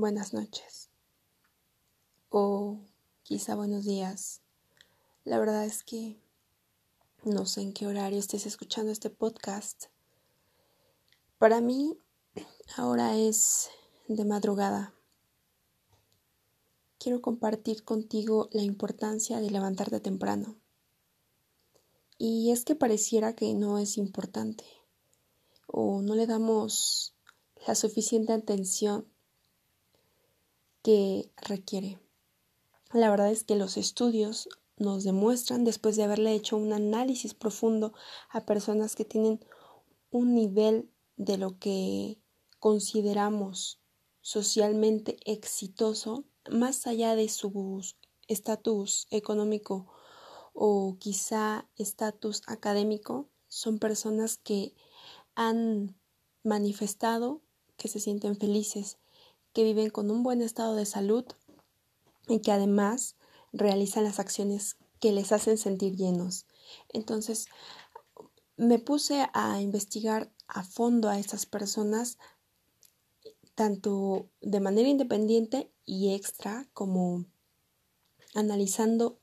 buenas noches o quizá buenos días. La verdad es que no sé en qué horario estés escuchando este podcast. Para mí ahora es de madrugada. Quiero compartir contigo la importancia de levantarte temprano. Y es que pareciera que no es importante o no le damos la suficiente atención que requiere. La verdad es que los estudios nos demuestran, después de haberle hecho un análisis profundo a personas que tienen un nivel de lo que consideramos socialmente exitoso, más allá de su estatus económico o quizá estatus académico, son personas que han manifestado que se sienten felices, que viven con un buen estado de salud y que además realizan las acciones que les hacen sentir llenos. Entonces, me puse a investigar a fondo a estas personas, tanto de manera independiente y extra, como analizando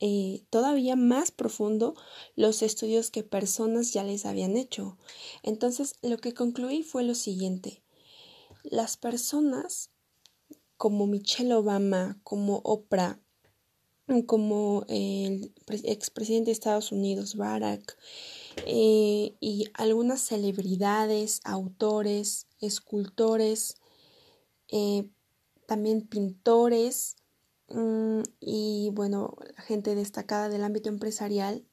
eh, todavía más profundo los estudios que personas ya les habían hecho. Entonces, lo que concluí fue lo siguiente. Las personas como Michelle Obama, como Oprah, como el expresidente de Estados Unidos, Barack, eh, y algunas celebridades, autores, escultores, eh, también pintores, Mm, y bueno, gente destacada del ámbito empresarial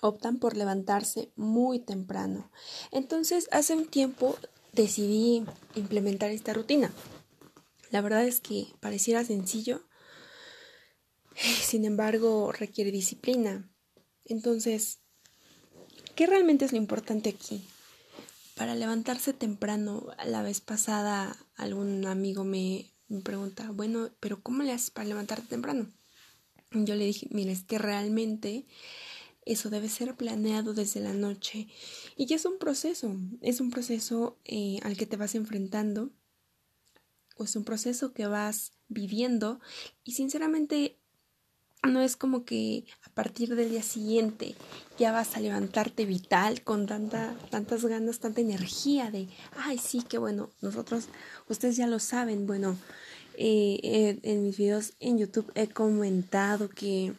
optan por levantarse muy temprano. Entonces, hace un tiempo decidí implementar esta rutina. La verdad es que pareciera sencillo, sin embargo, requiere disciplina. Entonces, ¿qué realmente es lo importante aquí? Para levantarse temprano, la vez pasada algún amigo me, me pregunta, bueno, pero ¿cómo le haces para levantarte temprano? Yo le dije, mira, es que realmente eso debe ser planeado desde la noche. Y ya es un proceso, es un proceso eh, al que te vas enfrentando o es un proceso que vas viviendo y sinceramente no es como que a partir del día siguiente ya vas a levantarte vital con tanta, tantas ganas, tanta energía de, ay, sí, qué bueno, nosotros, ustedes ya lo saben, bueno, eh, en mis videos en YouTube he comentado que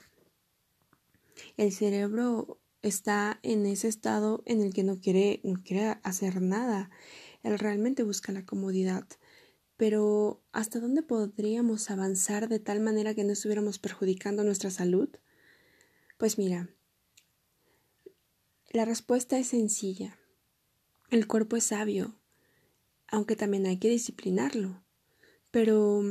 el cerebro está en ese estado en el que no quiere, no quiere hacer nada, él realmente busca la comodidad. Pero ¿hasta dónde podríamos avanzar de tal manera que no estuviéramos perjudicando nuestra salud? Pues mira, la respuesta es sencilla. El cuerpo es sabio, aunque también hay que disciplinarlo. Pero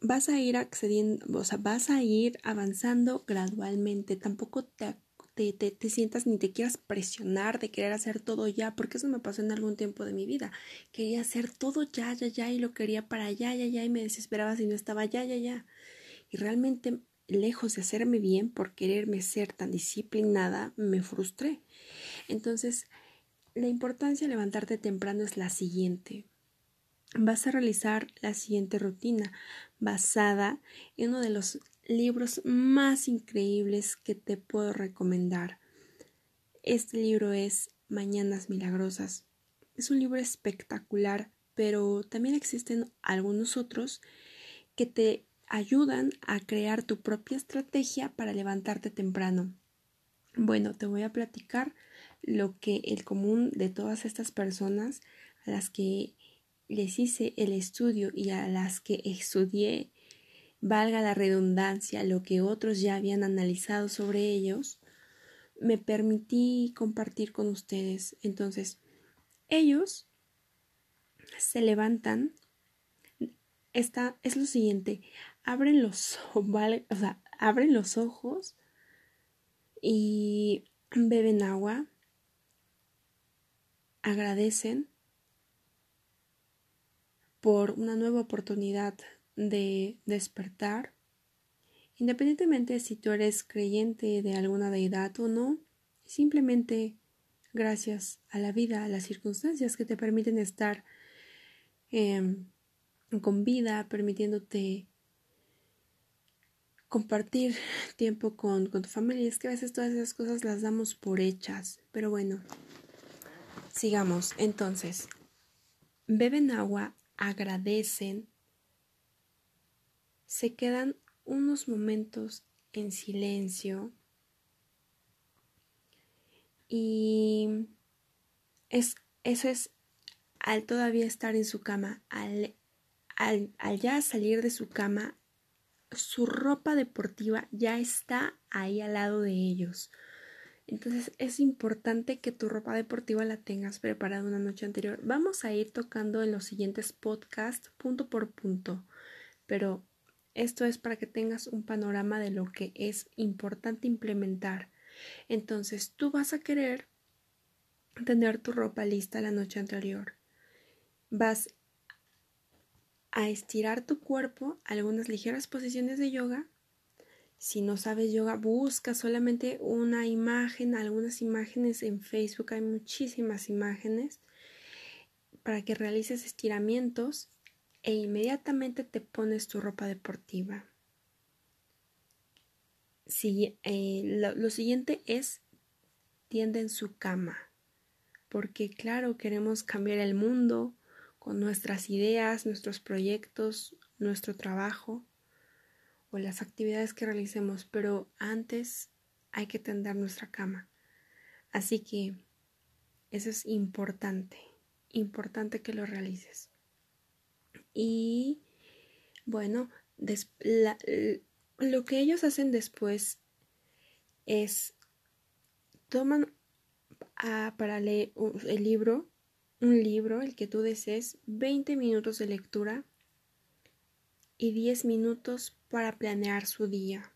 vas a ir accediendo, o sea, vas a ir avanzando gradualmente. Tampoco te te, te, sientas ni te quieras presionar de querer hacer todo ya, porque eso me pasó en algún tiempo de mi vida. Quería hacer todo ya, ya, ya, y lo quería para ya, ya, ya, y me desesperaba si no estaba ya, ya, ya. Y realmente, lejos de hacerme bien por quererme ser tan disciplinada, me frustré. Entonces, la importancia de levantarte temprano es la siguiente. Vas a realizar la siguiente rutina basada en uno de los libros más increíbles que te puedo recomendar. Este libro es Mañanas Milagrosas. Es un libro espectacular, pero también existen algunos otros que te ayudan a crear tu propia estrategia para levantarte temprano. Bueno, te voy a platicar lo que el común de todas estas personas a las que les hice el estudio y a las que estudié valga la redundancia, lo que otros ya habían analizado sobre ellos, me permití compartir con ustedes. Entonces, ellos se levantan. Es lo siguiente, abren los, o sea, abren los ojos y beben agua, agradecen por una nueva oportunidad de despertar, independientemente si tú eres creyente de alguna deidad o no, simplemente gracias a la vida, a las circunstancias que te permiten estar em, con vida, permitiéndote compartir tiempo con, con tu familia. Es que a veces todas esas cosas las damos por hechas. Pero bueno, sigamos. Entonces, beben agua, agradecen, se quedan unos momentos en silencio y es, eso es al todavía estar en su cama, al, al, al ya salir de su cama, su ropa deportiva ya está ahí al lado de ellos. Entonces es importante que tu ropa deportiva la tengas preparada una noche anterior. Vamos a ir tocando en los siguientes podcasts punto por punto, pero esto es para que tengas un panorama de lo que es importante implementar. Entonces tú vas a querer tener tu ropa lista la noche anterior. Vas a estirar tu cuerpo, algunas ligeras posiciones de yoga. Si no sabes yoga, busca solamente una imagen, algunas imágenes en Facebook, hay muchísimas imágenes para que realices estiramientos e inmediatamente te pones tu ropa deportiva. Eh, lo, lo siguiente es tiende en su cama, porque claro, queremos cambiar el mundo, con nuestras ideas, nuestros proyectos, nuestro trabajo o las actividades que realicemos, pero antes hay que tender nuestra cama. Así que eso es importante, importante que lo realices. Y bueno, lo que ellos hacen después es toman para leer el libro un libro, el que tú desees, 20 minutos de lectura y 10 minutos para planear su día.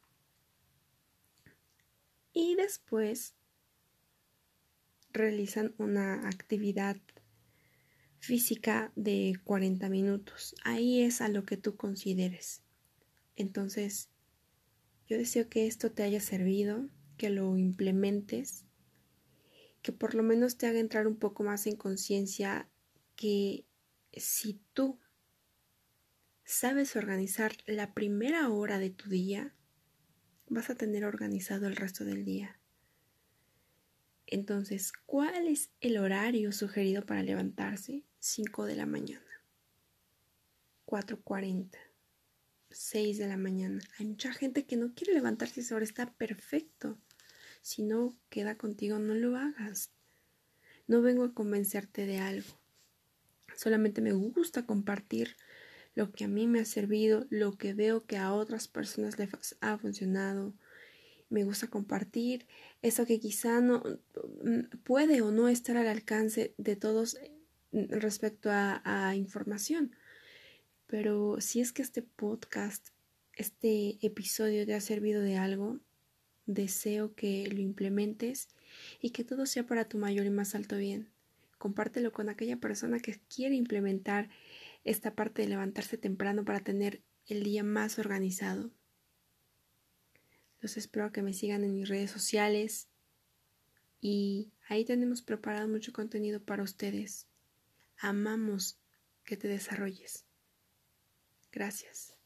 Y después realizan una actividad física de 40 minutos. Ahí es a lo que tú consideres. Entonces, yo deseo que esto te haya servido, que lo implementes que por lo menos te haga entrar un poco más en conciencia que si tú sabes organizar la primera hora de tu día, vas a tener organizado el resto del día. Entonces, ¿cuál es el horario sugerido para levantarse? 5 de la mañana, 4.40, 6 de la mañana. Hay mucha gente que no quiere levantarse esa hora, está perfecto. Si no queda contigo, no lo hagas. No vengo a convencerte de algo. Solamente me gusta compartir lo que a mí me ha servido, lo que veo que a otras personas les ha funcionado. Me gusta compartir eso que quizá no mm, puede o no estar al alcance de todos mm, respecto a, a información. Pero si es que este podcast, este episodio te ha servido de algo, Deseo que lo implementes y que todo sea para tu mayor y más alto bien. Compártelo con aquella persona que quiere implementar esta parte de levantarse temprano para tener el día más organizado. Los espero que me sigan en mis redes sociales y ahí tenemos preparado mucho contenido para ustedes. Amamos que te desarrolles. Gracias.